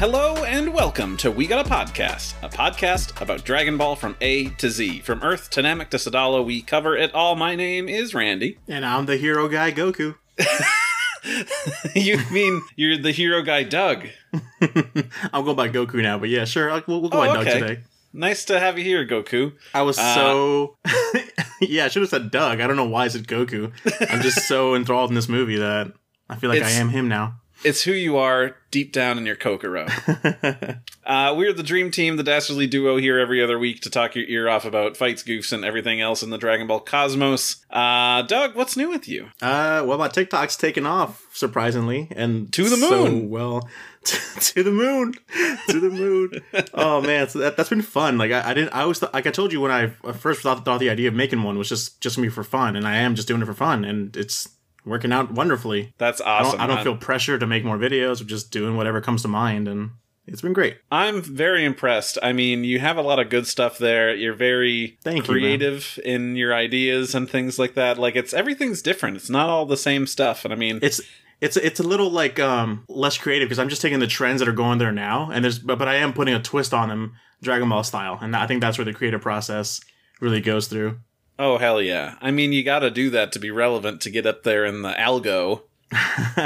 hello, and welcome to We Got a Podcast, a podcast about Dragon Ball from A to Z. From Earth to Namek to Sadala, we cover it all. My name is Randy. And I'm the hero guy, Goku. you mean you're the hero guy, Doug? I'll go by Goku now, but yeah, sure. We'll, we'll go Oh, by Doug okay. today. Nice to have you here, Goku. I was Uh, so. yeah, I should have said Doug. I don't know why I said Goku. I'm just so enthralled in this movie that I feel like I am him now. It's who you are deep down in your Kokoro. Uh, we're the Dream Team, the Dastardly Duo, here every other week to talk your ear off about fights, goofs, and everything else in the Dragon Ball cosmos. Uh, Doug, what's new with you? Uh, well, my TikTok's taken off surprisingly, and To the so moon. well, to the moon, to the moon. oh man, so that, that's been fun. Like I, I didn't, I always th- like I told you when I first thought, thought the idea of making one was just just me for fun, and I am just doing it for fun, and it's working out wonderfully. That's I awesome. don't, I don't feel pressure to make more videos. We're just doing whatever comes to mind, and it's been great. I'm very impressed. I mean, you have a lot of good stuff there. You're very Thank you, creative in your ideas and things like that. Like it's everything's different. It's not all the same stuff. And I mean, It's it's it's a little like um less creative because I'm just taking the trends that are going there now, and there's but, but I am putting a twist on them, Dragon Ball style, and I think that's where the creative process really goes through. Oh hell yeah. I mean, you got to do that to be relevant to get up there in the algo.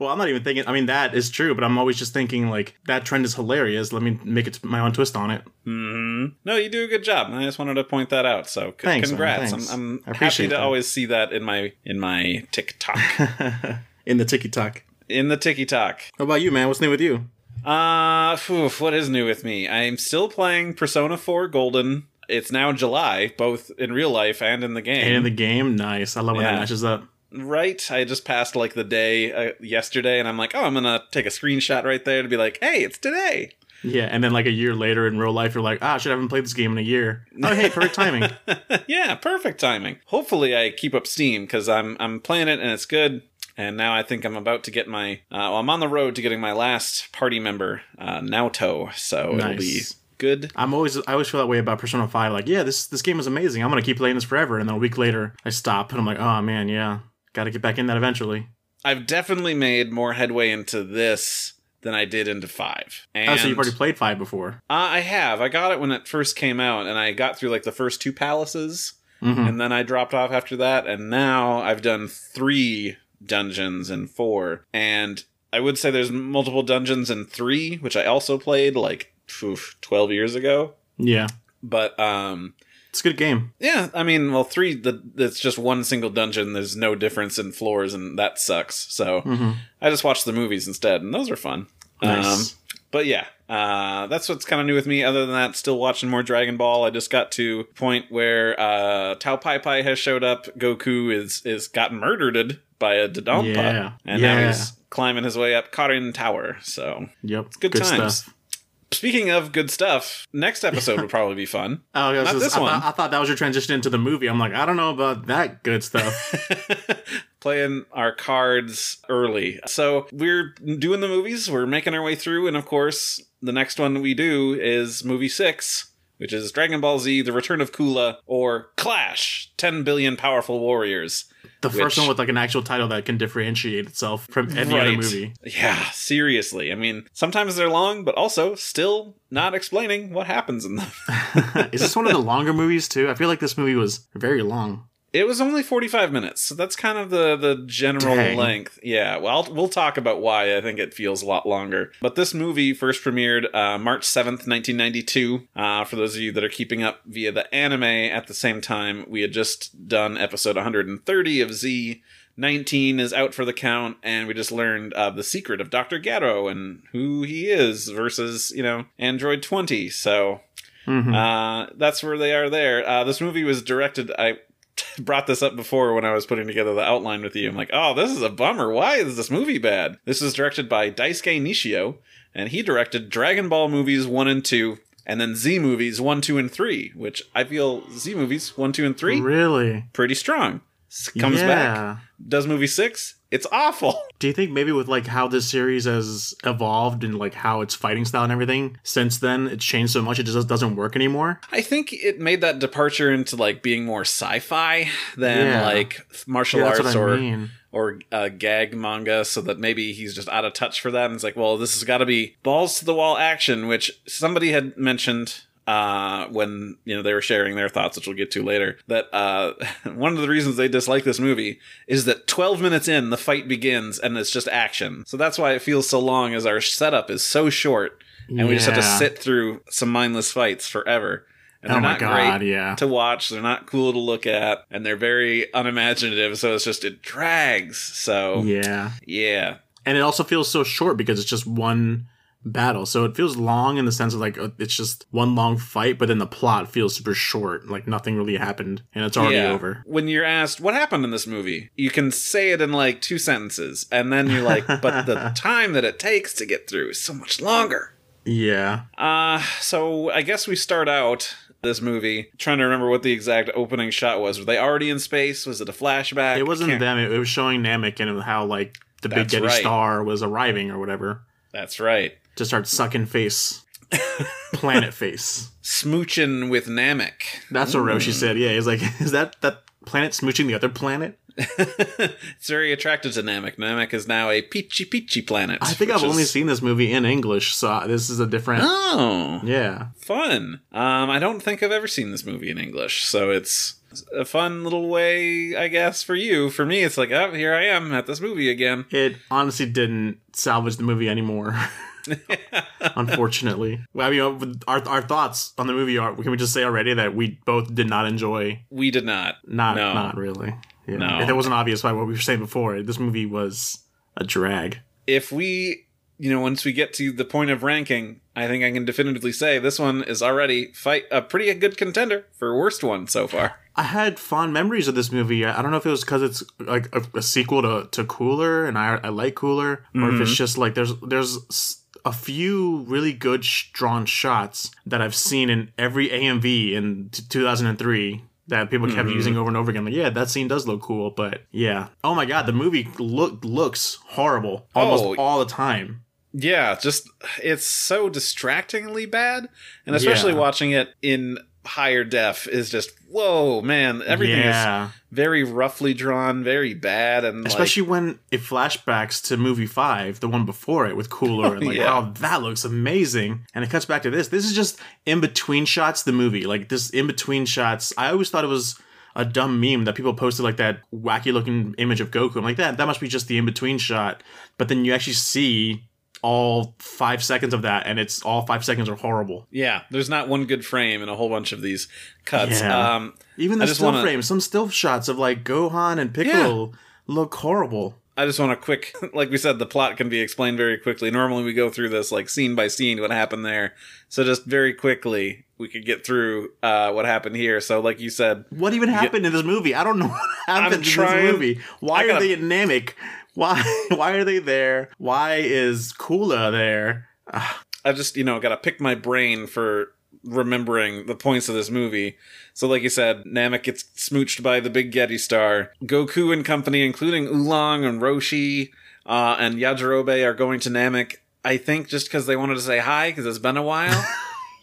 well, I'm not even thinking. I mean, that is true, but I'm always just thinking like that trend is hilarious. Let me make it my own twist on it. hmm No, you do a good job. I just wanted to point that out. So c- Thanks, man, congrats. thanks. I'm, I'm I happy appreciate to that. always see that in my in my TikTok. In the Tiki Talk. in the Tiki Talk. How about you, man? What's new with you? Uh, phew, what is new with me? I'm still playing Persona 4 Golden. It's now July, both in real life and in the game. And in the game, nice. I love when Yeah. that matches up. right? I just passed like the day uh, yesterday, and I'm like, oh, I'm gonna take a screenshot right there to be like, hey, it's today. Yeah, and then like a year later in real life, you're like, ah, I should haven't played this game in a year. Oh, hey, perfect timing. yeah, perfect timing. Hopefully, I keep up steam because I'm I'm playing it and it's good. And now I think I'm about to get my. Uh, well, I'm on the road to getting my last party member, uh, Naoto. So it'll be Nice. Good. I'm always I always feel that way about Persona 5. Like, yeah, this this game is amazing. I'm gonna keep playing this forever. And then a week later, I stop and I'm like, oh man, yeah, got to get back in that eventually. I've definitely made more headway into this than I did into five. And oh, so you've already played five before. Uh, I have. I got it when it first came out, and I got through like the first two palaces, Mhm. and then I dropped off after that. And now I've done three dungeons in four, and I would say there's multiple dungeons in three, which I also played like oof, twelve years ago. Yeah, But um, it's a good game. yeah, I mean, well, three the it's just one single dungeon. There's no difference in floors, and that sucks. So hmm I just watched the movies instead, and those are fun. Nice. Um, but yeah, uh, that's what's kind of new with me. Other than that, still watching more Dragon Ball. I just got to a point where uh, Tao Pai Pai has showed up. Goku is is gotten murdered by a Dodonpa, Yeah. and now he's climbing his way up Karin Tower. So yep, it's good times. Speaking of good stuff, next episode would probably be fun. Oh, I, was Not just- this I, one. thought, I thought that was your transition into the movie. I'm like, I don't know about that good stuff. playing our cards early. So we're doing the movies, we're making our way through, and of course, the next one we do is movie six, which is Dragon Ball Z The Return of Kula or Clash 10 Billion Powerful Warriors. The first one with like an actual title that can differentiate itself from any other movie. Yeah, seriously. I mean, sometimes they're long, but also still not explaining what happens in them. Is this one of the longer movies too? I feel like this movie was very long. It was only 45 minutes, so that's kind of the the general Dang. length. Yeah, well, I'll, we'll talk about why I think it feels a lot longer. But this movie first premiered uh, March 7th, 1992. Uh, for those of you that are keeping up via the anime, at the same time, we had just done episode 130 of Z. 19 is out for the count, and we just learned uh, the secret of Dr. Gatto and who he is versus, you know, Android 20. So Mhm. uh, that's where they are there. Uh, this movie was directed. I brought this up before when I was putting together the outline with you. I'm like, oh, this is a bummer. Why is this movie bad? This is directed by Daisuke Nishio, and he directed Dragon Ball movies 1 and 2, and then Z movies 1, 2, and 3, which I feel Z movies 1, 2, and 3, Really? pretty strong. Comes back, does movie 6, it's awful. Do you think maybe with like how this series has evolved and like how its fighting style and everything since then it's changed so much it just doesn't work anymore? I think it made that departure into like being more sci-fi than Yeah. like martial Yeah, arts what I or mean. or uh, gag manga so that maybe he's just out of touch for that. And it's like, well, this has got to be balls to the wall action, which somebody had mentioned uh, when you know they were sharing their thoughts, which we'll get to later. That uh, one of the reasons they dislike this movie is that 12 minutes in, the fight begins and it's just action. So that's why it feels so long, as our setup is so short, and we just have to sit through some mindless fights forever. And Oh they're my not god, great yeah. to watch. They're not cool to look at, and they're very unimaginative. So it's just it drags. So Yeah. yeah, And it also feels so short because it's just one battle. So it feels long in the sense of like uh, it's just one long fight, but then the plot feels super short. Like nothing really happened and it's already yeah. over. When you're asked what happened in this movie, you can say it in like two sentences, and then you're like, but the time that it takes to get through is so much longer. Yeah. Uh, so I guess we start out this movie trying to remember what the exact opening shot was. Were they already in space? Was it a flashback? It wasn't Can't- them. It, was showing Namek and how like the big That's Getty right. star was arriving or whatever That's right. To start sucking face, planet face. Smooching with Namek. That's what Roshi said. Yeah, he's like, is that that planet smooching the other planet? it's very attractive to Namek. Namek is now a peachy peachy planet. I think I've only seen this movie in English, so this is a different. Oh, Yeah, fun. Um, I don't think I've ever seen this movie in English, so it's a fun little way, I guess, for you. For me, it's like, oh, here I am at this movie again. it honestly didn't salvage the movie anymore. Unfortunately, well, I mean, uh, our our thoughts on the movie are. Can we just say already that we both did not enjoy? We did not. Not, No. not really. Yeah. No. If it wasn't obvious by what we were saying before, this movie was a drag. if we you know once we get to the point of ranking i think i can definitively say this one is already fight a pretty good contender for worst one so far I had fond memories of this movie. I don't know if it was because it's like a, a sequel to, to Cooler, and I I like Cooler, or if mm-hmm. it's just like there's there's a few really good sh- drawn shots that I've seen in every AMV in t- 2003 that people kept mm-hmm. using over and over again. Like, yeah, that scene does look cool, but yeah. Oh my god, the movie look looks horrible almost Oh. all the time. yeah just it's so distractingly bad and especially Yeah. watching it in higher def is just whoa man everything yeah. is very roughly drawn very bad and Especially when it flashbacks to movie five, the one before it with Cooler, oh, and like Yeah. how that looks amazing. And it cuts back to this. This is just in between shots, the movie. Like this in between shots. I always thought it was a dumb meme that people posted like that wacky looking image of Goku. I'm like that that must be just the in between shot. But then you actually see all five seconds of that, and it's all five seconds are horrible. yeah there's not one good frame in a whole bunch of these cuts Yeah. um Even the still wanna- frames, some still shots of like Gohan and Piccolo look horrible. I just want to quick, like we said, the plot can be explained very quickly. Normally, we go through this like scene by scene, what happened there. So just very quickly, we could get through uh, what happened here. So, like you said, What even happened in this movie? I don't know what happened in trying- this movie. Why gotta- are they in Namek? Why why are they there? Why is Kula there? I just you know got to pick my brain for remembering the points of this movie. So, like you said, Namek gets smooched by the big Getty star. Goku and company, including Oolong and Roshi uh, and Yajirobe, are going to Namek. I think just because they wanted to say hi because it's been a while.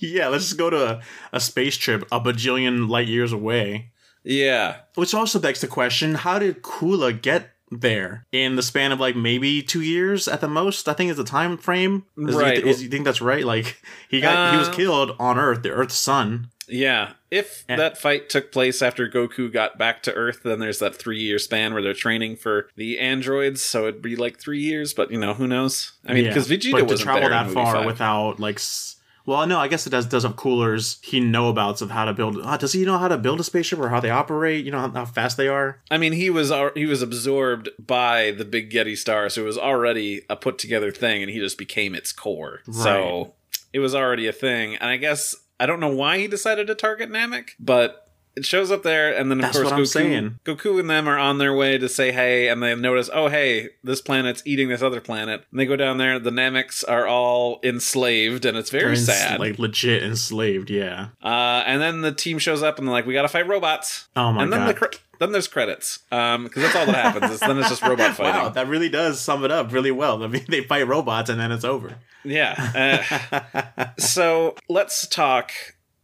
Yeah, let's just go to a, a space trip a bajillion light years away. yeah, Which also begs the question, how did Kula get there in the span of like maybe two years at the most? I think is the time frame. Is, Right. Is, you think that's right? Like he got he was Uh, killed on Earth, the Earth's sun. Yeah, if And- that fight took place after Goku got back to Earth, then there's that three year span where they're training for the androids, so it'd be like three years. But you know, who knows? I mean, Yeah, because Vegeta but to wasn't travel that far five. without like. s- Well, no, I guess it does does have coolers. He know abouts of how to build. Uh, does he know how to build a spaceship or how they operate? You know how, how fast they are. I mean, he was al- he was absorbed by the Big Getty star, so it was already a put together thing, and he just became its core. So it was already a thing, and I guess I don't know why he decided to target Namek, but. It shows up there, and then of That's course Goku, saying. Goku and them are on their way to say hey, and they notice, oh hey, this planet's eating this other planet. And they go down there. The Nameks are all enslaved, and it's very They're sad. like legit enslaved. Yeah. uh, and then the team shows up, and they're like, we gotta fight robots. Oh my and then god. the cre- then there's credits, um, because that's all that happens. Is then it's just robot fighting. Wow, that really does sum it up really well. I mean, they fight robots and then it's over. Yeah. Uh, so let's talk.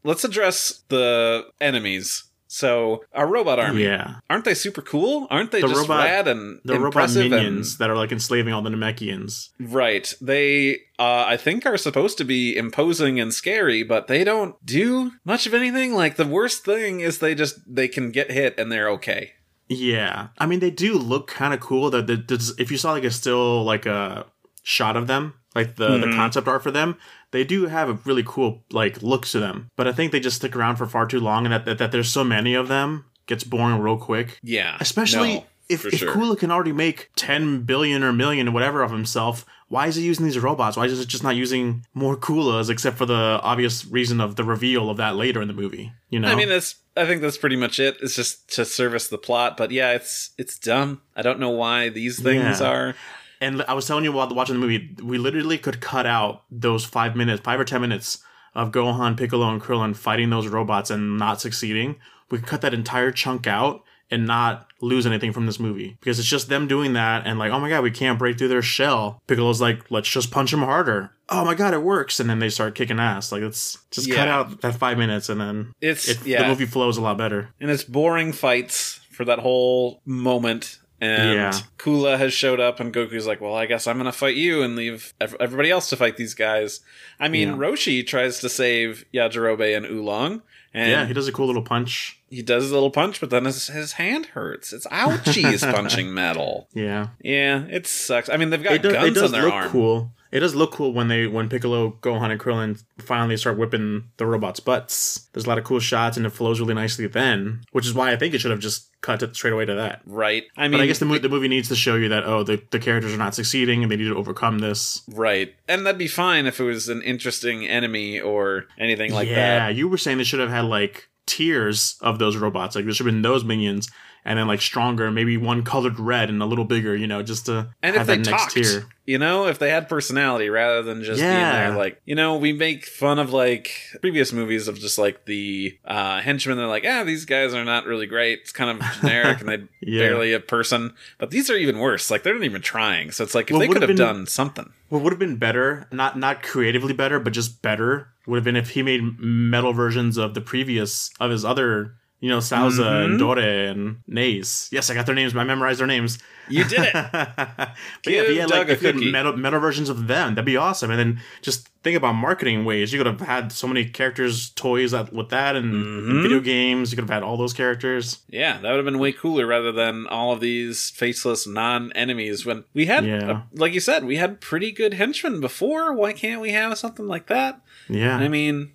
Let's address the enemies So our robot army. Yeah. Aren't they super cool? Aren't they The just robot- rad and The robot impressive minions and that are like enslaving all the Namekians. right? They uh, I think are supposed to be imposing and scary, but they don't do much of anything. Like the worst thing is they just they can get hit and they're okay. Yeah, I mean they do look kind of cool. That the, the, if you saw like a still like a shot of them, like the the Mhm. concept art for them, they do have a really cool like looks to them. But I think they just stick around for far too long, and that that, that there's so many of them gets boring real quick. Yeah, Especially No, if if sure. Kula can already make ten billion or million or whatever of himself. Why is he using these robots? Why is it just not using more Kulas, except for the obvious reason of the reveal of that later in the movie? You know, I mean, that's. I think that's pretty much it. It's just to service the plot, but yeah, it's it's dumb. I don't know why these things Yeah. are. And I was telling you while watching the movie, we literally could cut out those five minutes, five or ten minutes of Gohan, Piccolo, and Krillin fighting those robots and not succeeding. We could cut that entire chunk out and not lose anything from this movie because it's just them doing that and like, oh my god, we can't break through their shell. Piccolo's like, let's just punch him harder. Oh my god, it works, and then they start kicking ass. Like it's just cut out that five minutes and then It's it, yeah, the movie flows a lot better. and it's boring fights for that whole moment. And Yeah. Kula has showed up, and Goku's like, "Well, I guess I'm gonna fight you and leave ev- everybody else to fight these guys." I mean, Yeah. Roshi tries to save Yajirobe and Oolong, and yeah, he does a cool little punch. he does a little punch, but then his, his hand hurts. It's ouchie. He's punching metal. Yeah. Yeah, it sucks. I mean, they've got it does, guns it does on their look arm. cool. It does look cool when they when Piccolo, Gohan, and Krillin finally start whipping the robots' butts. There's a lot of cool shots, and it flows really nicely then, which is why I think it should have just cut it straight away to that. Right. I mean, But I guess the, mo- the movie needs to show you that oh, the, the characters are not succeeding, and they need to overcome this. right. And that'd be fine if it was an interesting enemy or anything like yeah, that. Yeah, you were saying they should have had like tiers of those robots. Like there should have been those minions, and then like stronger, maybe one colored red and a little bigger. You know, just to And have if they talked, tier. you know, if they had personality rather than just being Yeah. there, like, you know, we make fun of like previous movies of just like the uh, henchmen. They're like, ah, these guys are not really great. It's kind of generic and they Yeah. barely a person. But these are even worse. Like, they're not even trying. So it's like, if Well, they could have been- done something. What would have been better, not not creatively better, but just better, would have been if he made metal versions of the previous of his other, you know, Salza Mhm. and Dore and Naze. Yes, I got their names. I memorized their names. You did it. but Give yeah, if he had, Doug like, if he had metal, metal versions of them, that'd be awesome. And then just think about marketing ways. You could have had so many characters, toys that, with that, and, and Mhm. video games. You could have had all those characters. Yeah, that would have been way cooler rather than all of these faceless non enemies. When we had, Yeah. uh, like you said, we had pretty good henchmen before. Why can't we have something like that? Yeah. I mean,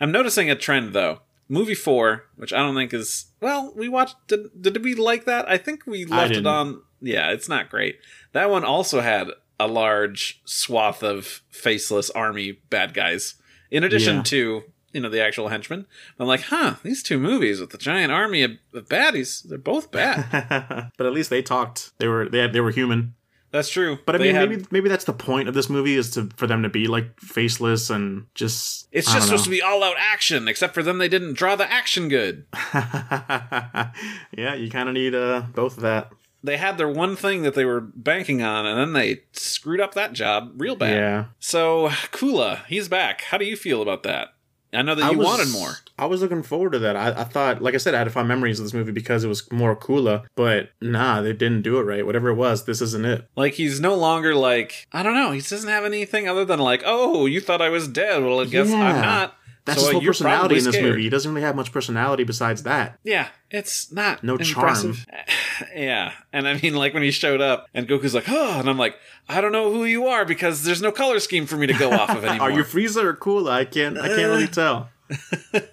I'm noticing a trend though. Movie four, which I don't think is well, we watched. Did, did we like that? I think we left it on. Yeah, it's not great. That one also had a large swath of faceless army bad guys, in addition Yeah. to you know the actual henchmen. I'm like, huh, these two movies with the giant army of, of baddies, they're both bad. but at least they talked. They were they had, they were human. That's true. But I mean, had- maybe maybe that's the point of this movie is to for them to be like faceless and just. it's just supposed to be all out action. Except for them, they didn't draw the action good. yeah, you kind of need uh, both of that. They had their one thing that they were banking on, and then they screwed up that job real bad. Yeah, So Kula, he's back. How do you feel about that? I know that I you was- wanted more. I was looking forward to that. I, I thought, like I said, I had fond memories of this movie because it was more cooler. But nah, they didn't do it right. Whatever it was, this isn't it. Like he's no longer like I don't know. He doesn't have anything other than like, oh, you thought I was dead. Well, I guess Yeah. I'm not. That's So, his whole personality in this scared. movie. He doesn't really have much personality besides that. Yeah, it's not No impressive. yeah, and I mean, like when he showed up, and Goku's like, oh, and I'm like, I don't know who you are because there's no color scheme for me to go off of anymore. Are you Frieza or Cooler? I can't. I can't really uh. tell.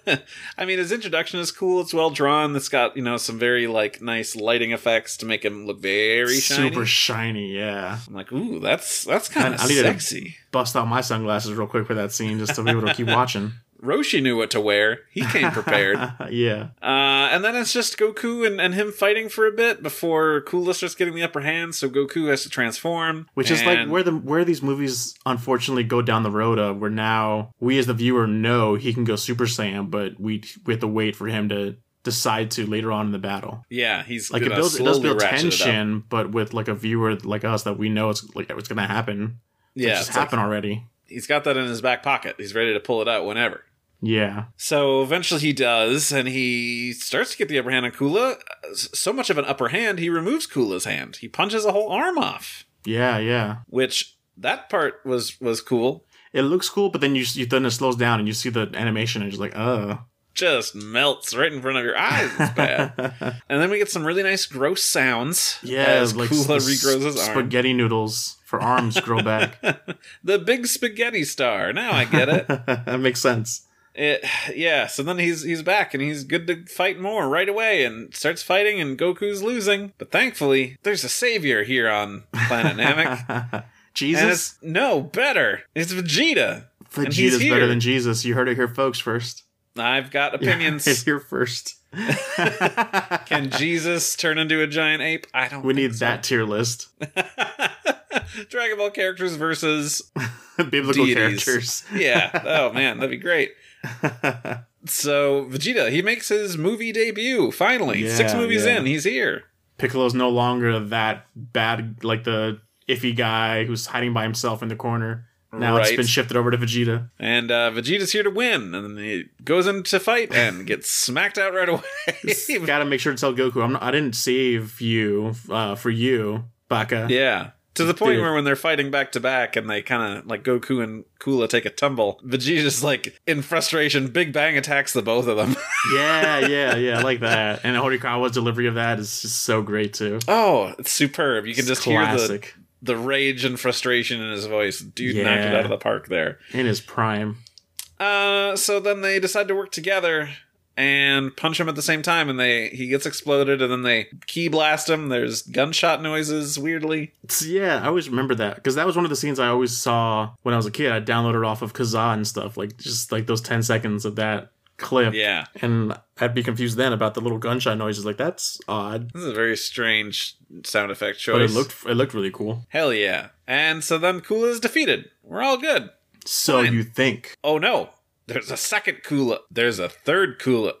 I mean, his introduction is cool. It's well drawn. It's got you know some very like nice lighting effects to make him look very shiny. Super shiny. Yeah. I'm like, ooh, that's that's kind of I- I need to- sexy. Bust out my sunglasses real quick for that scene just to be able to keep watching. Roshi knew what to wear. He came prepared. yeah. Uh, and then it's just Goku and, and him fighting for a bit before Cooler starts getting the upper hand. So Goku has to transform, Which is like where the where these movies unfortunately go down the road of where now we as the viewer know he can go Super Saiyan, but we we have to wait for him to decide to later on in the battle. yeah, he's Like it builds it does build ratchet it up. tension, but with like a viewer like us that we know it's like it's gonna happen. Yeah, it's it's just like happened already. he's got that in his back pocket. He's ready to pull it out whenever. Yeah. So eventually he does, and he starts to get the upper hand on Kula. So much of an upper hand, he removes Kula's hand. He punches a whole arm off, Yeah, yeah. which that part was was cool. It looks cool, but then you, you then it slows down and you see the animation and you're like, uh. Just melts right in front of your eyes. It's bad. and then we get some really nice gross sounds Yeah, as like Kula s- regrows his arm. spaghetti noodles for arms grow back. the big spaghetti star. Now I get it. that makes sense. It, yeah, so then he's he's back and he's good to fight more right away and starts fighting and Goku's losing. But thankfully, there's a savior here on Planet Namek. Jesus? no better. It's Vegeta. Vegeta's here. better than Jesus. You heard it here, folks, first. I've got It's opinions. here first. Can Jesus turn into a giant ape? I don't. We need so. that tier list. Dragon Ball characters versus Biblical deities. characters. Yeah. Oh man, that'd be great. So Vegeta, he makes his movie debut finally. Six movies yeah. in, he's here. Piccolo's no longer that bad, like the iffy guy who's hiding by himself in the corner. Now it's been shifted over to Vegeta. And uh, Vegeta's here to win, and then he goes into fight and gets smacked out right away. Gotta make sure to tell Goku, I'm not, I didn't save you uh, for you, Baka. yeah. To the point Dude. where when they're fighting back to back and they kind of like Goku and Kula take a tumble, Vegeta's like in frustration, Big Bang attacks the both of them. yeah, yeah, yeah, I like that. And Horikawa's delivery of that is just so great too. oh, it's superb. You can It's just hear the, the rage and frustration in his voice. Dude knocked it out of the park there. in his prime. Uh, so then they decide to work together and punch him at the same time, and they he gets exploded, and then they ki blast him. There's gunshot noises, weirdly. Yeah, I always remember that because that was one of the scenes I always saw when I was a kid. I downloaded off of Kazaa and stuff, like just like those ten seconds of that clip. Yeah, And I'd be confused then about the little gunshot noises. Like that's odd, this is a very strange sound effect choice. but it looked it looked really cool. hell yeah. And so then Kula is defeated. We're all good. So Fine. you think? Oh no. There's a second Kula. There's a third Kula.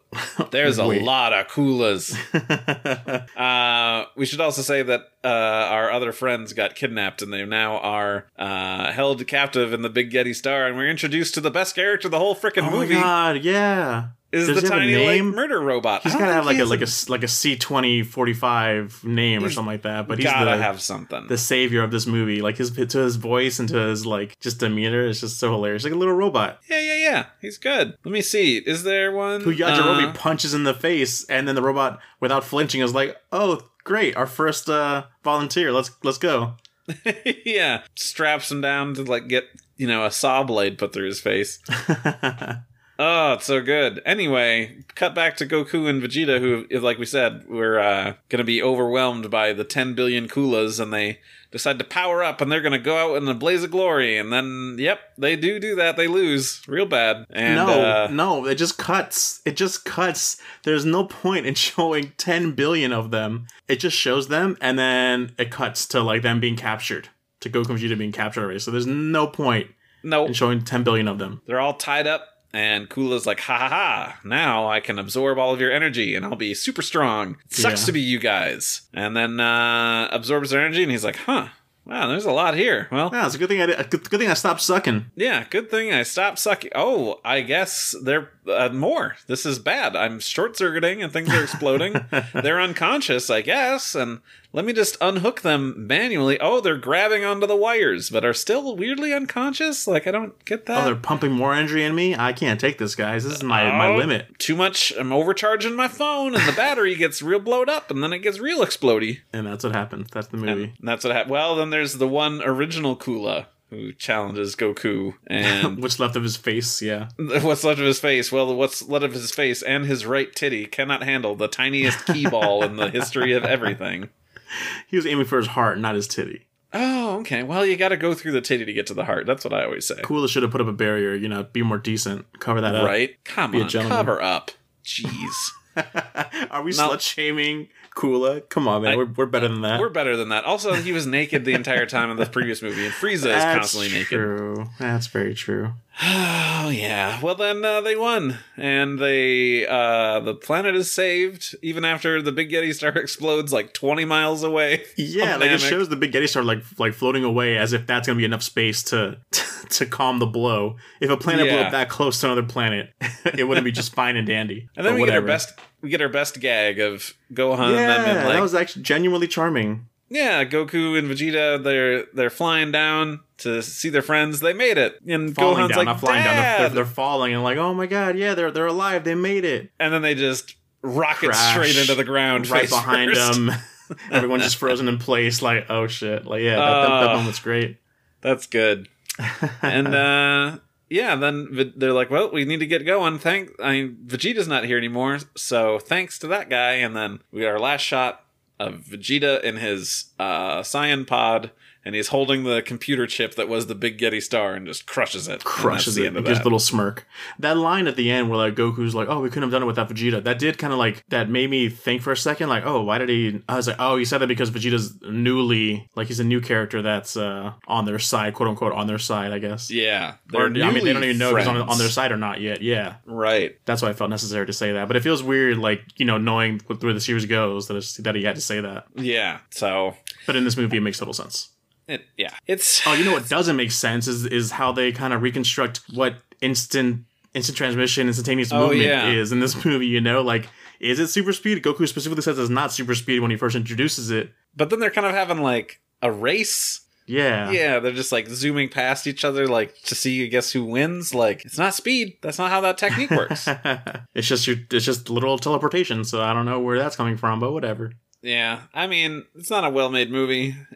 There's a lot of Kulas. Uh, we should also say that uh, our other friends got kidnapped and they now are uh, held captive in the Big Getty Star. And we're introduced to the best character of the whole freaking oh movie god, yeah. Is Does the he have a tiny like, murder robot. He's gotta have like a like a like a C twenty forty five name or something like that. But he's gotta the have something. the savior of this movie. Like his to his voice and to his like just demeanor is just so hilarious. Like a little robot yeah, yeah, yeah. He's good. Let me see. Is there one? who Yajirobe Uh, punches in the face, and then the robot without flinching is like, "Oh, great, our first uh, volunteer. Let's let's go." yeah, straps him down to like get you know a saw blade put through his face. Oh, it's so good. Anyway, cut back to Goku and Vegeta, who, like we said, were uh, going to be overwhelmed by the 10 billion Kulas, and they decide to power up, and they're going to go out in a blaze of glory. And then, yep, they do do that. They lose real bad. And no, uh, no, it just cuts. It just cuts. There's no point in showing 10 billion of them. It just shows them, and then it cuts to like them being captured, to Goku and Vegeta being captured already. So there's no point no, in showing 10 billion of them. they're all tied up. And Kula's like, ha ha ha, now I can absorb all of your energy and I'll be super strong. It sucks Yeah. to be you guys. And then uh, absorbs their energy and he's like, huh, wow, there's a lot here. Well, Yeah, it's a good thing I did, good, good thing I stopped sucking. Yeah, good thing I stopped sucking. Oh, I guess they're uh, more. This is bad. I'm short circuiting and things are exploding. they're unconscious, I guess. And let me just unhook them manually. Oh, they're grabbing onto the wires, but are still weirdly unconscious. Like I don't get that. Oh, they're pumping more energy in me. I can't take this, guys. This is my, my Oh, limit. Too much. I'm overcharging my phone, and the battery gets real blowed up, and then it gets real explodey. And that's what happens. That's the movie. And that's what happened. Well, then there's the one original Kula who challenges Goku, and What's left of his face? Yeah. What's left of his face? Well, what's left of his face and his right titty cannot handle the tiniest ki ball in the history of everything. He was aiming for his heart, not his titty. Oh, okay. Well, you got to go through the titty to get to the heart. That's what I always say. Kula should have put up a barrier. You know, be more decent. Cover that up. Right? Come Be a on, gentleman. cover up. Jeez. Are we No. slut shaming Kula? Come on, man. I- we're, we're better than that. We're better than that. Also, he was naked the entire time in the previous movie, and Frieza is That's constantly naked. That's very true. Oh yeah. Well then uh, they won, and they uh, the planet is saved even after the Big Yeti star explodes like twenty miles away. Yeah, like it shows the big Getty star like like floating away as if that's gonna be enough space to to calm the blow. If a planet blew up that close to another planet, it wouldn't be just fine and dandy. And then we get our best we get our best gag of Gohan Yeah, and then like that was actually genuinely charming. yeah, Goku and Vegeta they're they're flying down to see their friends. They made it, and Falling Gohan's down, like, not flying down. They're, they're, falling and like, oh my god, yeah, they're they're alive. They made it. and then they just rocket Crash straight into the ground right behind first. them. Everyone's just frozen in place. Like, oh shit. Like, yeah, that, that, that Uh, moment's great. That's good. and uh yeah, then they're like, "Well, we need to get going." Thank, I mean, Vegeta's not here anymore, so thanks to that guy. And then we got our last shot of Vegeta in his uh, Saiyan pod, and he's holding the computer chip that was the Big Getty Star, and just crushes it. Crushes it. Gives a little smirk. That line at the end where like Goku's like, "Oh, we couldn't have done it without Vegeta." That did kind of like that made me think for a second, like, "Oh, why did he?" I was like, "Oh, he said that because Vegeta's newly like he's a new character that's uh on their side, quote unquote, on their side, I guess." Yeah, Or I mean, they don't even know if he's on, on their side or not yet. Yeah, Right. that's why I felt necessary to say that. But it feels weird, like you know, knowing where the series goes, that it's, that he had to say that. Yeah. So But in this movie, it makes total sense. It. Yeah. It's. Oh, you know what doesn't make sense is is how they kind of reconstruct what instant instant transmission, instantaneous Oh, movement yeah. is in this movie. You know, like is it super speed? Goku specifically says it's not super speed when he first introduces it. But then they're kind of having like a race. Yeah, Yeah, they're just like zooming past each other, like to see, I guess, who wins. Like, it's not speed. That's not how that technique works. it's just your, it's just literal teleportation. So I don't know where that's coming from, but whatever. Yeah, I mean, it's not a well-made movie.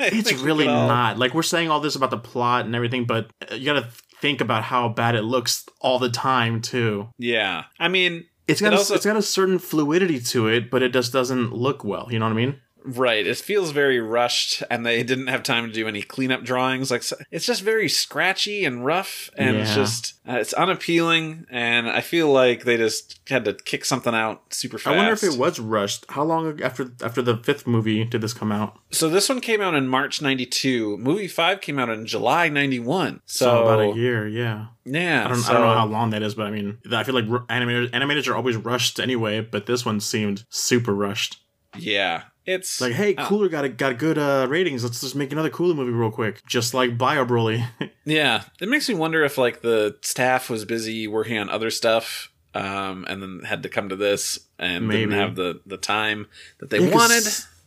It's really not. Like we're saying all this about the plot and everything, but uh, you got to think about how bad it looks all the time too. Yeah, I mean, It's got It a, also- it's got a certain fluidity to it, but it just doesn't look well. You know what I mean? Right. It feels very rushed, and they didn't have time to do any cleanup drawings. Like, it's just very scratchy and rough, and it's just uh, it's unappealing. And I feel like they just had to kick something out super fast. I wonder if it was rushed. How long after after the fifth movie did this come out? So this one came out in March '92. Movie five came out in July '91. So, So about a year, yeah. yeah, I don't, so, I don't know how long that is, but I mean, I feel like animators animators are always rushed anyway. But this one seemed super rushed. Yeah, it's like, hey, uh, Cooler got a, got good uh, ratings. Let's just make another Cooler movie real quick, just like Bio Broly. yeah. It makes me wonder if like the staff was busy working on other stuff, um, and then had to come to this and didn't have the the time that they Yeah, wanted.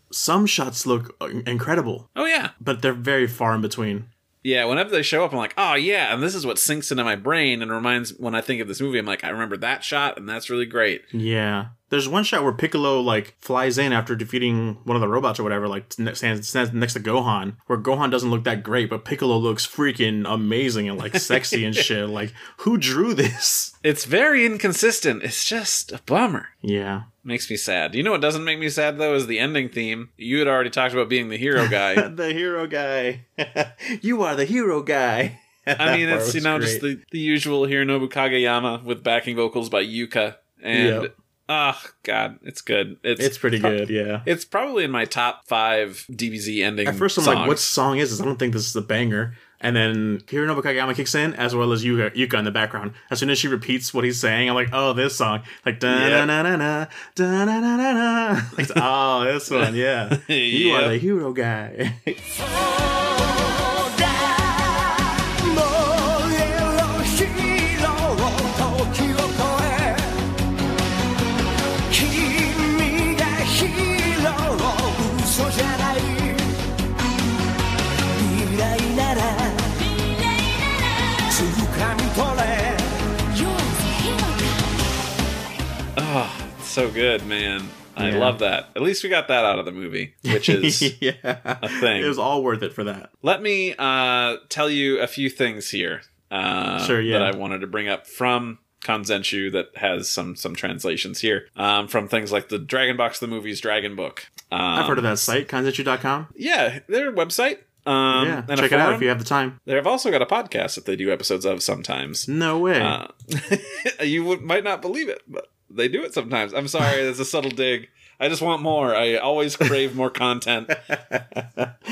Some shots look uh, incredible, Oh yeah, but they're very far in between. Yeah. Whenever they show up, I'm like, oh yeah, and this is what sinks into my brain and reminds when I think of this movie. I'm like, I remember that shot, and that's really great. Yeah. There's one shot where Piccolo like flies in after defeating one of the robots or whatever, like stands, stands next to Gohan, where Gohan doesn't look that great, but Piccolo looks freaking amazing and like sexy and shit. Like, who drew this? It's very inconsistent. It's just a bummer. Yeah. Makes me sad. You know what doesn't make me sad though is the ending theme. You had already talked about being the hero guy. the hero guy. you are the hero guy. I mean, it's you know just the, the usual Hironobu Kageyama with backing vocals by Yuka, and Yep. oh god, it's good. It's It's pretty pro- good, yeah. It's probably in my top five DBZ ending. At first, I'm songs. like, what song is this? I don't think this is a banger. And then Hironobu Kageyama kicks in, as well as Yuka, Yuka in the background. As soon as she repeats what he's saying, I'm like, oh, this song. Like, da na na na na, da na na na na. Like, oh, this one, yeah. You are the hero guy. so good, man. I Yeah. love that. At least we got that out of the movie, which is yeah. a thing. It was all worth it for that. Let me uh, tell you a few things here uh, Sure, yeah. that I wanted to bring up from Kanzenshuu that has some some translations here um, from things like the Dragon Box, the movies, Dragon Book. Um, I've heard of that site, kanzenshuu.com. Yeah, their website. Um, yeah, and check it out if you have the time. They've also got a podcast that they do episodes of sometimes. No way. Uh, you would, might not believe it, but They do it sometimes. I'm sorry, there's a subtle dig. I just want more. I always crave more content.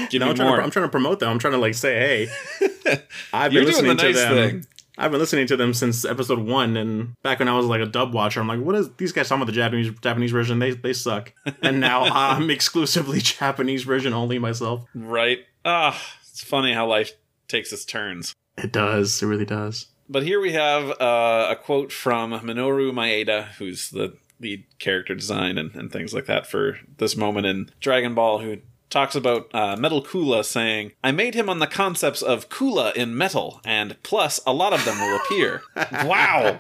Give No, I'm trying, more. to, I'm trying to promote them. I'm trying to like say, hey, I've been listening the nice to them. thing. I've been listening to them since episode one, and back when I was like a dub watcher, I'm like, what is these guys talking about the Japanese Japanese version? They they suck. And now I'm exclusively Japanese version only myself. right? Ah, it's funny how life takes its turns. It does. It really does. But here we have uh, a quote from Minoru Maeda, who's the lead character design and, and things like that for this moment in Dragon Ball, who talks about uh, Metal Kula saying, I made him on the concepts of Kula in metal, and plus a lot of them will appear. wow!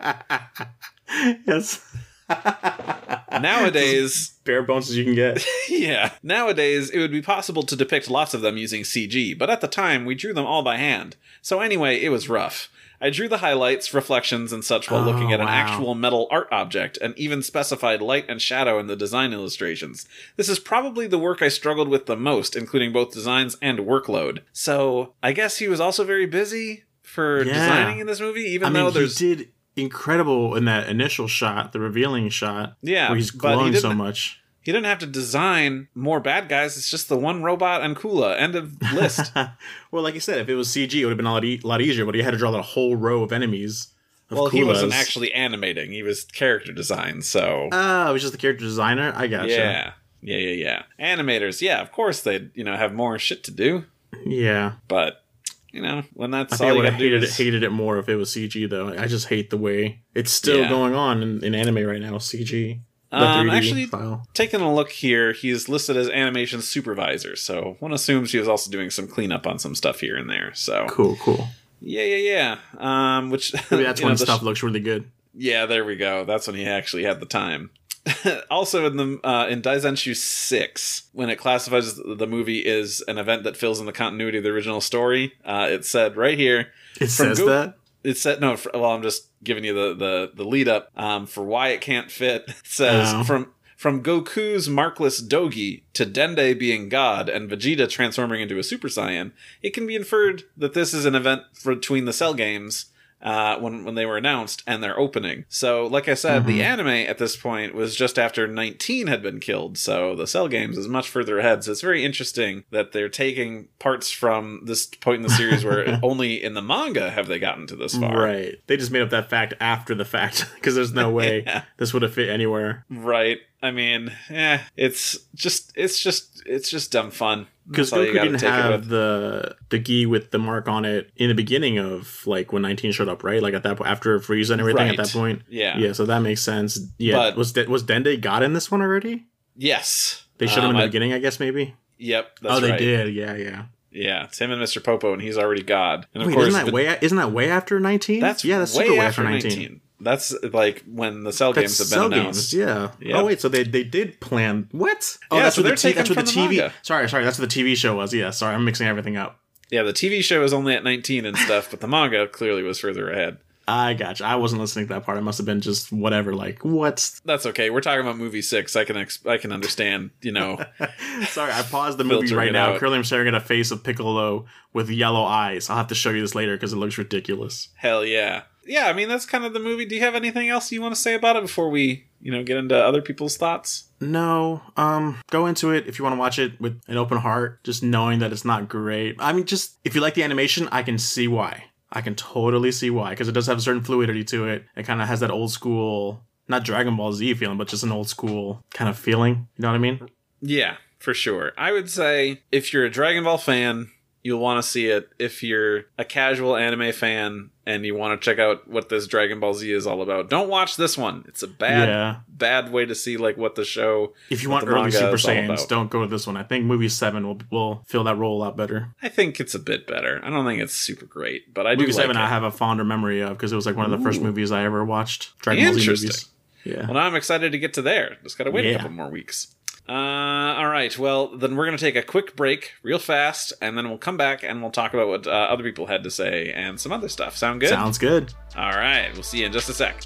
Yes. Nowadays, Bare bones as you can get. yeah, nowadays it would be possible to depict lots of them using CG, but at the time we drew them all by hand. So anyway, it was rough. I drew the highlights, reflections, and such while Oh, looking at an actual metal art object, and even specified light and shadow in the design illustrations. This is probably the work I struggled with the most, including both designs and workload. So I guess he was also very busy for Yeah. designing in this movie, even I though mean, there's did incredible in that initial shot, the revealing shot. Yeah, where he's glowing so much. He didn't have to design more bad guys. It's just the one robot and Kula. End of list. well, like you said, if it was CG, it would have been a lot, e- lot easier. But he had to draw that whole row of enemies. Of Well, he wasn't actually animating; he was character design. So Oh, it was just the character designer. I gotcha. yeah, yeah, yeah, yeah. Animators, yeah, of course they'd you know have more shit to do, yeah. but you know when that's I think I all you would have to do hated it, is hated it more if it was CG though. I just hate the way it's still Yeah. going on in, in anime right now. CG. Um, actually- style. taking a look here. He's listed as animation supervisor, so one assumes he was also doing some cleanup on some stuff here and there. So Cool, cool. yeah, yeah, yeah. Um, which Maybe that's know, when the stuff looks really good. Yeah, there we go. That's when he actually had the time. also in the uh, in Daizenshuu six, when it classifies the movie as an event that fills in the continuity of the original story, uh, it said right here. It says Go- that. It said no. For, well, I'm just giving you the the, the lead up um, for why it can't fit. It says Oh. from from Goku's markless Dogi to Dende being God and Vegeta transforming into a Super Saiyan, it can be inferred that this is an event between the Cell games uh, when when they were announced and their opening. So, like I said, the anime at this point was just after 19 had been killed. So the Cell games is much further ahead. So it's very interesting that they're taking parts from this point in the series where only in the manga have they gotten to this far. Right. They just made up that fact after the fact because there's no way Yeah. this would have fit anywhere. Right. I mean, eh, it's just it's just it's just dumb fun. Because Goku didn't have the the gi with the mark on it in the beginning of like when 19 showed up, right? Like at that point after Frieza and everything Right. at that point. Yeah. Yeah, so that makes sense. Yeah. But- was De- was Dende God in this one already? Yes. They showed him Um, in the I- beginning, I guess maybe. Yep. That's oh, they right. did. Yeah, yeah. Yeah. It's him and Mr. Popo, and he's already God. And of Wait, course, isn't that the- way? Isn't that way after 19? that's yeah, that's way super way after after 19. 19. That's like when the Cell That's games have cell been announced. games, yeah. Yep. Oh wait, so they they did plan what? Oh, Yeah, that's so what the they're t- that's what the TV. manga. Sorry, sorry, that's what the TV show was. Yeah, sorry, I'm mixing everything up. Yeah, the TV show is only at 19 and stuff, but the manga clearly was further ahead. I gotcha. I wasn't listening to that part. It must have been just whatever. Like what? That's okay. We're talking about movie six. I can ex- I can understand. You know, Sorry, I paused the movie right now. out. Currently, I'm staring at a face of Piccolo with yellow eyes. I'll have to show you this later because it looks ridiculous. hell yeah, yeah. I mean, that's kind of the movie. Do you have anything else you want to say about it before we, you know, get into other people's thoughts? No, um, go into it if you want to watch it with an open heart, just knowing that it's not great. I mean, just if you like the animation, I can see why. I can totally see why because it does have a certain fluidity to it. It kind of has that old school, not Dragon Ball Z feeling, but just an old school kind of feeling. You know what I mean? Yeah, for sure. I would say if you're a Dragon Ball fan, you'll want to see it. If you're a casual anime fan and you want to check out what this Dragon Ball Z is all about, don't watch this one. It's a bad, Yeah. bad way to see like what the show. If you want early Super Saiyans, don't go to this one. I think movie seven will will fill that role a lot better. I think it's a bit better. I don't think it's super great, but I do Movie like seven, it. I have a fonder memory of because it was like one of the first movies I ever watched. Dragon Ball Z movies. Yeah. Well, now I'm excited to get to there. Just gotta wait a couple more weeks. Uh, all right. Well, then we're gonna take a quick break, real fast, and then we'll come back and we'll talk about what uh, other people had to say and some other stuff. Sound good? Sounds good. All right. We'll see you in just a sec.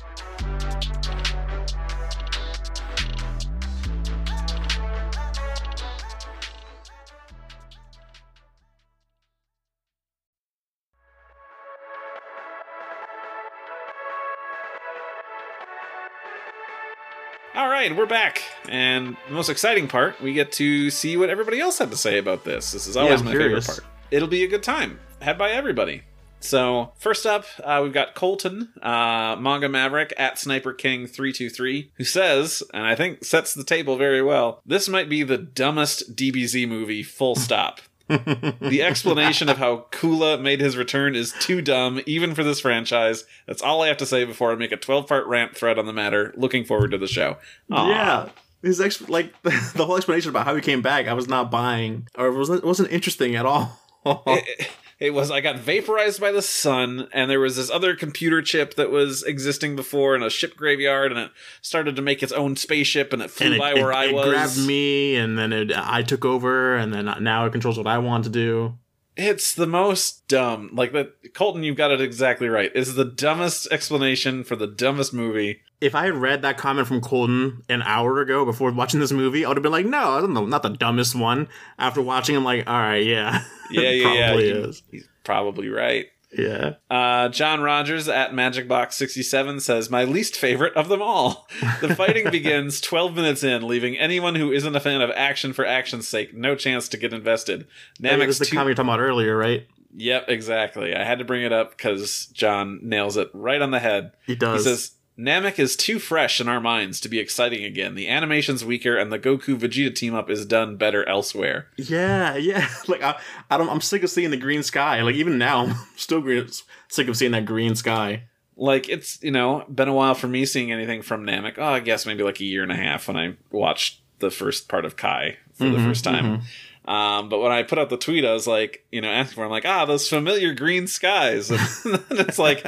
Right, we're back, and the most exciting part, we get to see what everybody else had to say about this. This is always I'm my curious. favorite part. It'll be a good time, had by everybody. So first up, uh, we've got Colton, uh, manga maverick at Sniper King three two three, who says, and I think sets the table very well. This might be the dumbest DBZ movie. Full stop. The explanation of how Kula made his return is too dumb, even for this franchise. That's all I have to say before I make a 12 part rant thread on the matter. Looking forward to the show. Aw. Yeah. His ex- like the whole explanation about how he came back, I was not buying, or it wasn't it wasn't interesting at all. It, it was, I got vaporized by the sun, and there was this other computer chip that was existing before in a ship graveyard, and it started to make its own spaceship, and it flew and it, by it- where I it was. grabbed me, and then it, I took over, and then now it controls what I want to do. It's the most dumb. Like that, Colton, you've got it exactly right. It's the dumbest explanation for the dumbest movie. If I had read that comment from Colton an hour ago before watching this movie, I would have been like, "No, I don't know, not the dumbest one." After watching, I'm like, "All right, yeah, Yeah, yeah, yeah. probably He- is, He's probably right. yeah." Uh, John Rogers at MagicBox67 says, My least favorite of them all. The fighting begins 12 minutes in, leaving anyone who isn't a fan of action for action's sake no chance to get invested. Hey, this is the too- comment you're talking about earlier, right? Yep, exactly. I had to bring it up because John nails it right on the head. He does. He says, Namek is too fresh in our minds to be exciting again. The animation's weaker, and the Goku Vegeta team up is done better elsewhere. Yeah, yeah. Like I, I don't. I'm sick of seeing the green sky. Like even now, I'm still green, sick of seeing that green sky. like it's you know been a while for me seeing anything from Namek. Oh, I guess maybe like a year and a half when I watched the first part of Kai for the mm-hmm, first time. Mm-hmm. Um, but when I put out the tweet, I was like, you know, asking for, I'm like, ah, those familiar green skies. And it's like,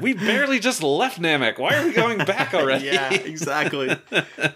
we barely just left Namek. Why are we going back already? yeah, exactly.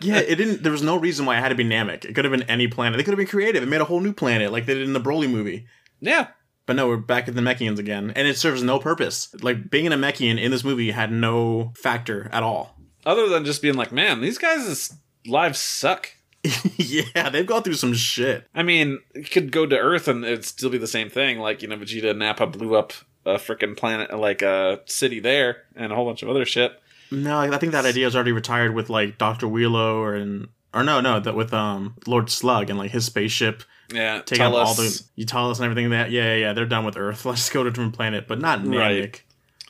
yeah, it didn't. There was no reason why it had to be Namek. It could have been any planet. They could have been creative It made a whole new planet like they did in the Broly movie. yeah. But no, we're back at the Namekians again, and it serves no purpose. Like being a Namekian in this movie had no factor at all. Other than just being like, man, these guys' lives suck. yeah, they've gone through some shit. I mean, it could go to Earth and it'd still be the same thing. Like, you know, Vegeta and Nappa blew up a freaking planet, like a city there, and a whole bunch of other shit. No, I think that idea is already retired with like Doctor Wheelo or and or no, no, that with um Lord Slug and like his spaceship Yeah, take us. all the Utalis and everything. That yeah, yeah, yeah, they're done with Earth. Let's go to a different planet, but not Namek, Right.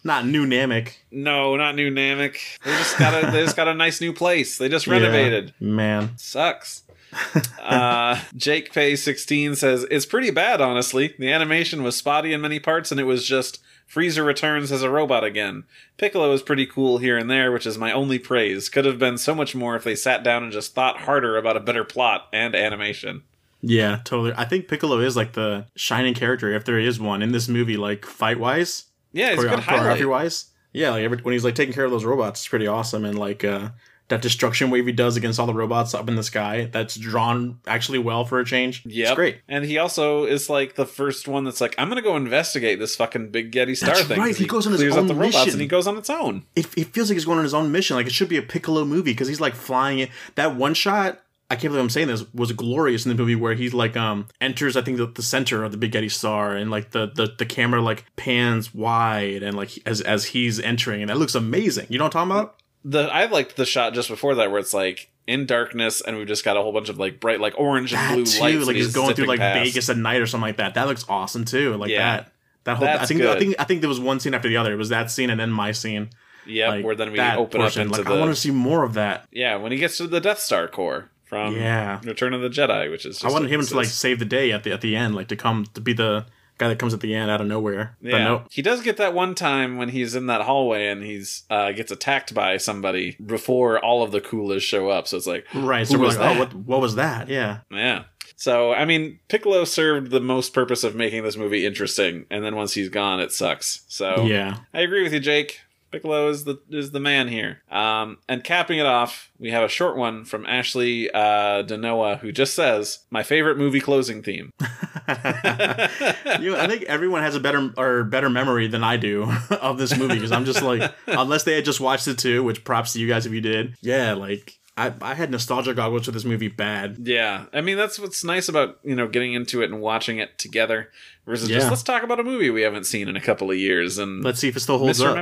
Not new Namek. No, not new Namek. They just got a they just got a nice new place. They just renovated. Yeah, man. Sucks. uh, Jake Pay 16 says it's pretty bad, honestly. The animation was spotty in many parts, and it was just Frieza returns as a robot again. Piccolo is pretty cool here and there, which is my only praise. Could have been so much more if they sat down and just thought harder about a better plot and animation. Yeah, totally. I think Piccolo is like the shining character, if there is one in this movie, like fight wise, Yeah, it's a good choreography wise. Yeah, like every, when he's like taking care of those robots, it's pretty awesome. And like uh, that destruction wave he does against all the robots up in the sky, that's drawn actually well for a change. Yeah, It's great. And he also is like the first one that's like, I'm gonna go investigate this fucking big Gete Star That's thing. right, 'cause he goes on his own the robots mission. and he goes on its own. It, it feels like he's going on his own mission. Like it should be a Piccolo movie because he's like flying it. That one shot, I can't believe I'm saying this, was glorious in the movie where he like um enters, I think, the, the center of the Big Gete Star and like the, the the camera like pans wide and like as as he's entering and that looks amazing. You know what I'm talking about? the I liked the shot just before that where it's like in darkness and we've just got a whole bunch of like bright like orange and That blue too, lights. like and he's going through like past. Vegas at night or something like that. That looks awesome too. Like Yeah. that. That whole I That's think I think I think there was one scene after the other. It was that scene and then my scene. Yeah, Like where then we open portion. up into like the I want to see more of that. yeah when he gets to the Death Star core from Yeah. Return of the Jedi, which is just I wanted him to like save the day at the at the end, like to come to be the guy that comes at the end out of nowhere. But Yeah, no, he does get that one time when he's in that hallway and he's uh, gets attacked by somebody before all of the coolers show up. So it's like, right. So we're was like, oh, what what was that? Yeah, Yeah. So I mean, Piccolo served the most purpose of making this movie interesting, and then once he's gone, it sucks. So yeah. I agree with you, Jake. Piccolo is the is the man here. Um, and capping it off, we have a short one from Ashley uh, Danoa, who just says, "My favorite movie closing theme." you I think everyone has a better or better memory than I do of this movie because I'm just like, unless they had just watched it too, which props to you guys if you did. Yeah, like I I had nostalgia goggles for this movie bad. yeah, I mean that's what's nice about you know getting into it and watching it together versus Yeah. just let's talk about a movie we haven't seen in a couple of years and Let's see if it still holds up.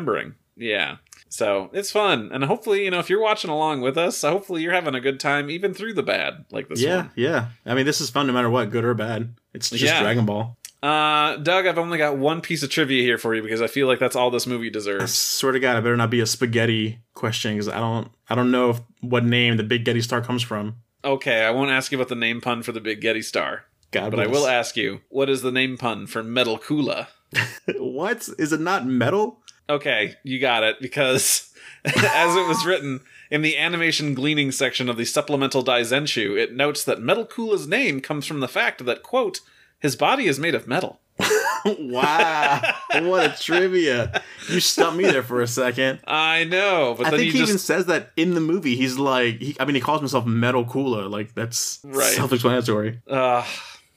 Yeah. So it's fun, and hopefully, you know, if you're watching along with us, hopefully you're having a good time even through the bad, like this Yeah, one. yeah. Yeah. I mean, this is fun no matter what, good or bad. It's just Yeah. Dragon Ball. Uh, Doug, I've only got one piece of trivia here for you because I feel like that's all this movie I deserves. swear to God, it better not be a spaghetti question because I don't, I don't know if, what name the Big Gete Star comes from. Okay, I won't ask you about the name pun for the Big Gete Star, God, but I will ask you, what is the name pun for Metal Cooler? what is it? Not metal? Okay, you got it because as it was written in the animation gleaning section of the supplemental Daizenshuu, it notes that Metal Cooler's name comes from the fact that quote his body is made of metal. wow, what a trivia! You stumped me there for a second. I know, but I then think he just even says that in the movie. He's like, he, I mean, he calls himself Metal Cooler. Like that's Right. self-explanatory. uh,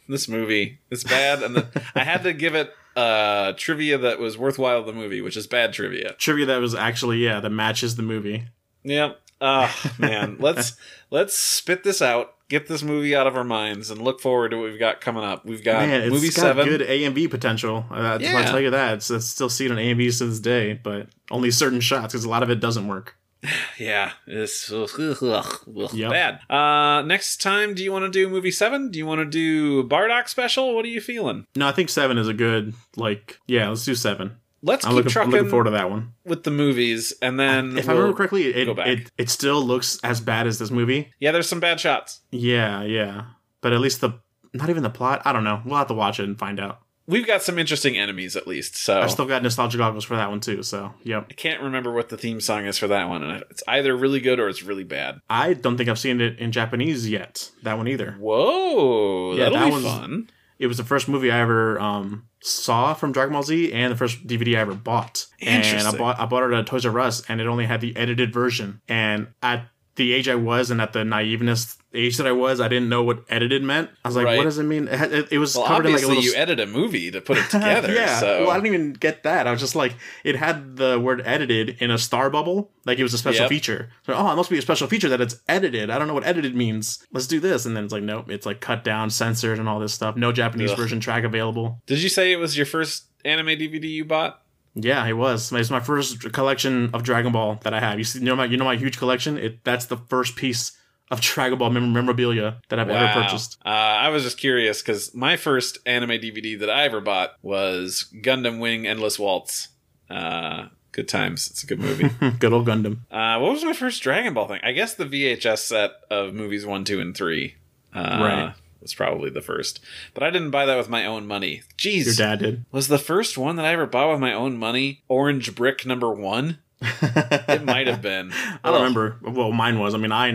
this movie is bad, and the, I had to give it uh trivia that was worthwhile. The movie, which is bad trivia. Trivia that was actually yeah that matches the movie. Yep. Uh man, let's let's spit this out. Get this movie out of our minds and look forward to what we've got coming up. We've got Man, it's movie got seven. good AMV potential. Uh, I'll tell you that. It's, it's still seen on AMV to this day, but only certain shots because a lot of it doesn't work. Yeah, it's ugh, ugh, ugh, Yep. bad. Uh, next time, do you want to do movie seven? Do you want to do Bardock special? What are you feeling? No, I think seven is a good like. Yeah, let's do seven. Let's I'm keep looking, I'm looking forward to that one. with the movies, and then If I we'll- remember correctly, it, it it still looks as bad as this movie. yeah, there's some bad shots. Yeah, yeah, but at least the not even the plot. I don't know. We'll have to watch it and find out. We've got some interesting enemies, at least. So I still got nostalgia goggles for that one too. So yep. I can't remember what the theme song is for that one, and it's either really good or it's really bad. I don't think I've seen it in Japanese yet. That one either. Whoa, Yeah, that'll that be fun. It was the first movie I ever um, saw from Dragon Ball Z, and the first DVD I ever bought. And I bought I bought it at Toys R Us, and it only had the edited version. And at the age I was, and at the naiveness age that I was, I didn't know what edited meant. I was like, Right. "What does it mean?" It, it, it was Well, covered in like a obviously, little. you edit a movie to put it together. yeah, so well, I didn't even get that. I was just like, it had the word edited in a star bubble, like it was a special Yep. feature. So, oh, it must be a special feature that it's edited. I don't know what edited means. Let's do this, and then it's like, nope, it's like cut down, censored, and all this stuff. No Japanese Ugh. version track available. Did you say it was your first anime DVD you bought? Yeah, it was. It's my first collection of Dragon Ball that I have. You see, you know my, you know my huge collection. It that's the first piece of Dragon Ball mem- memorabilia that I've ever purchased. Uh, I was just curious because my first anime DVD that I ever bought was Gundam Wing Endless Waltz. Uh, good times. It's a good movie. Good old Gundam. uh, what was my first Dragon Ball thing? I guess the VHS set of movies one, two, and three. Uh, Right. Was probably the first, but I didn't buy that with my own money. Jeez, Your dad did. was the first one that I ever bought with my own money Orange Brick number one? It might have been. I don't remember. Well, mine was. I mean, I,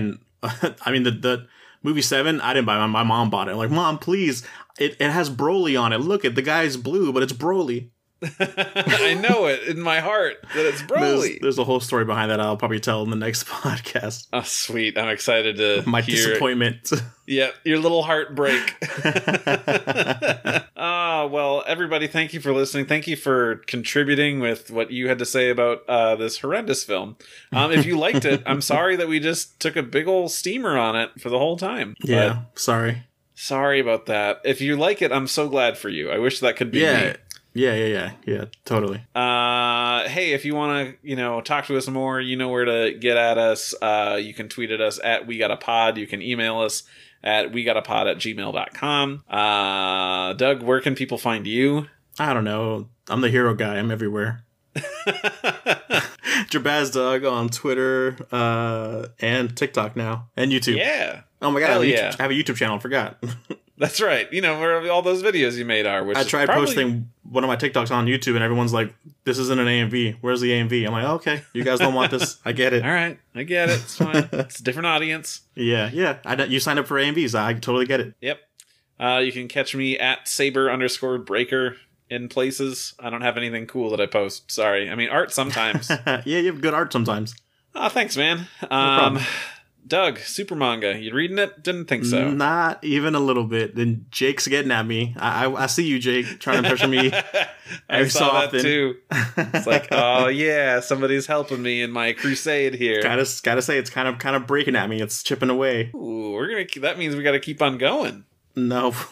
I mean, the the movie Seven. I didn't buy. it. My, my mom bought it. I'm like, mom, please. It it has Broly on it. Look, at the guy's blue, but it's Broly. I know it in my heart that it's There's, Broly. there's a whole story behind that. I'll probably tell in the next podcast. Oh, sweet! I'm excited to My hear. disappointment. Yeah, your little heartbreak. Ah, well, everybody, thank you for listening. Thank you for contributing with what you had to say about uh, this horrendous film. Um, if you liked it, I'm sorry that we just took a big old steamer on it for the whole time. But yeah. Sorry. sorry about that. If you like it, I'm so glad for you. I wish that could be Yeah. me. Yeah. Yeah. Yeah. Yeah. Totally. Uh, hey, if you want to, you know, talk to us more, you know where to get at us. Uh, you can tweet at us at We Got a Pod. You can email us at We Got a Pod at gmail.com. Uh, Doug, where can people find you? I don't know. I'm the hero guy. I'm everywhere. Jabaz Dog on Twitter uh, and TikTok now and YouTube. yeah, Oh my god, I have, a yeah. YouTube, I have a YouTube channel. I forgot. that's right. You know where all those videos you made are. Which I tried probably- posting one of my TikToks on YouTube, and everyone's like, "This isn't an AMV. Where's the AMV?" I'm like, "Okay, you guys don't want this. I get it." All right, I get it. It's fine. it's a different audience. Yeah, yeah. I don't- you signed up for AMVs. I totally get it. Yep. Uh, you can catch me at saber underscore breaker in places. I don't have anything cool that I post. Sorry. I mean, art sometimes. yeah, you have good art sometimes. Oh, thanks, man. Um, problem. Doug, super manga. You reading it? Didn't think so. Not even a little bit. Then Jake's getting at me. I, I, I see you, Jake, trying to pressure me. I saw so that too. It's like, oh yeah, somebody's helping me in my crusade here. gotta gotta say, it's kind of kind of breaking at me. It's chipping away. Ooh, we're gonna. keep- That means we got to keep on going. No.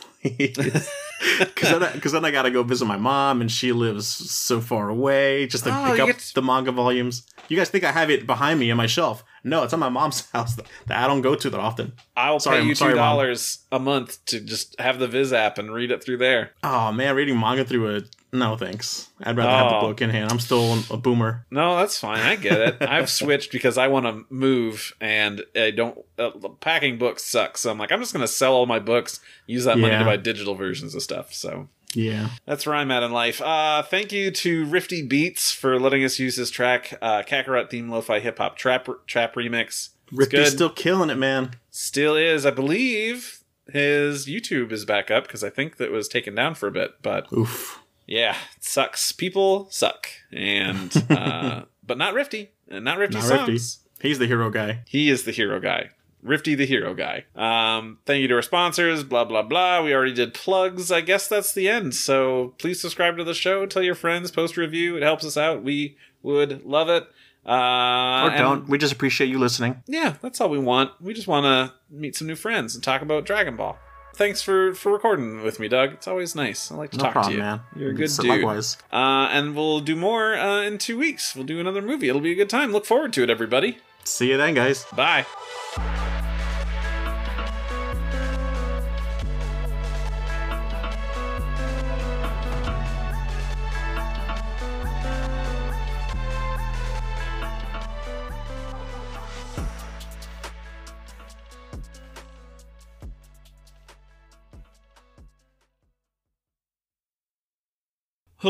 Because then, then I gotta go visit my mom, and she lives so far away just to Oh, pick up to- the manga volumes. You guys think I have it behind me on my shelf? No, it's on my mom's house that, I don't go to that often. I'll Sorry, pay you sorry, two dollars a month to just have the Viz app and read it through there. Oh man, reading manga through a no thanks. I'd rather have the Oh. book in hand. I'm still a boomer. No, that's fine. I get it. I've switched because I want to move and I don't. Uh, packing books sucks. So I'm like, I'm just going to sell all my books, use that money to buy digital versions of stuff. So Yeah. that's where I'm at in life. Uh, thank you to Rifty Beats for letting us use this track. Uh, Kakarot theme lo-fi hip hop trap trap remix. It's Rifty's good. still killing it, man. Still is, I believe. His YouTube is back up because I think that was taken down for a bit, but Oof. yeah, it sucks. People suck, and uh, but not Rifty, not Rifty Not songs. Rifty. He's the hero guy. He is the hero guy. Rifty the hero guy. Um, thank you to our sponsors, blah blah blah. We already did plugs. I guess that's the end. So please subscribe to the show, tell your friends, post a review. It helps us out. We would love it. Uh, Or don't. We just appreciate you listening. Yeah, that's all we want. We just want to meet some new friends and talk about Dragon Ball. Thanks for for recording with me, Doug. It's always nice. I like to No talk problem, to you. man. You're a good So dude. Likewise. Uh, and we'll do more uh, in two weeks. We'll do another movie. It'll be a good time. Look forward to it, everybody. See you then, guys. Bye.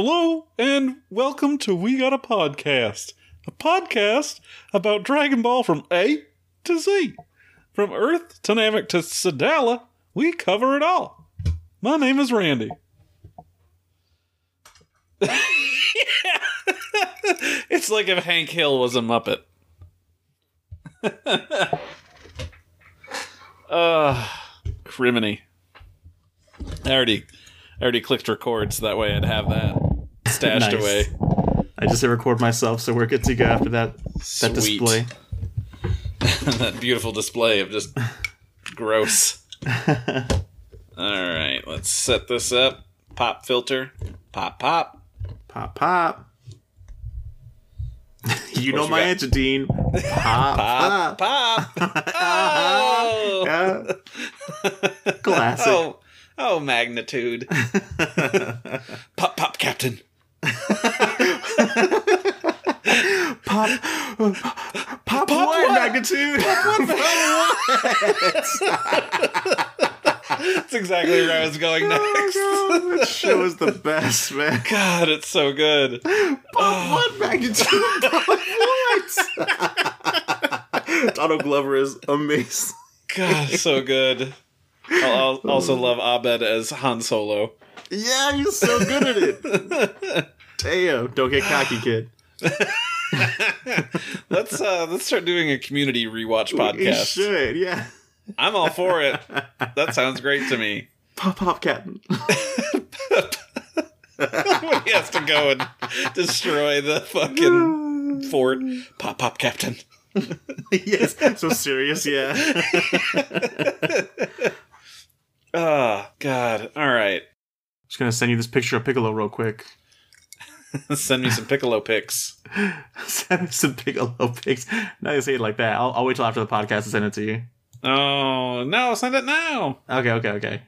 Hello and welcome to We Got a Podcast, a podcast about Dragon Ball from A to Z. From Earth to Namek to Sadala, we cover it all. My name is Randy. it's like if Hank Hill was a Muppet. uh, criminy. I already, I already clicked record so that way I'd have that stashed Nice. away. I just hit record myself, so we're good to go after that that display. that beautiful display of just gross. All right, let's set this up. Pop filter. Pop, pop. Pop, pop. you know my got- answer, Dean. Pop, Pop, pop. pop. oh. Yeah. Oh. Classic. oh, oh, magnitude. pop, pop, Captain. Pop, pop, what, magnitude? Pop one. That's exactly where I was going oh next. Oh, God, that show is the best, man. God, it's so good. Pop ah. what magnitude? Pop what? Donald Glover is amazing. God, so good. I'll, I'll also love Abed as Han Solo. Yeah, you're so good at it. Damn, don't get cocky, kid. Let's uh let's start doing a community rewatch podcast. should, yeah. I'm all for it. That sounds great to me. Pop, pop, Captain. he has to go and destroy the fucking fort. Pop pop captain. yes, so serious, yeah. Oh God. All right. Just gonna send you this picture of Piccolo real quick. Send me some piccolo pics. send me some Piccolo pics. Now you say it like that. I'll, I'll wait till after the podcast to send it to you. Oh no, send it now. Okay, okay, okay.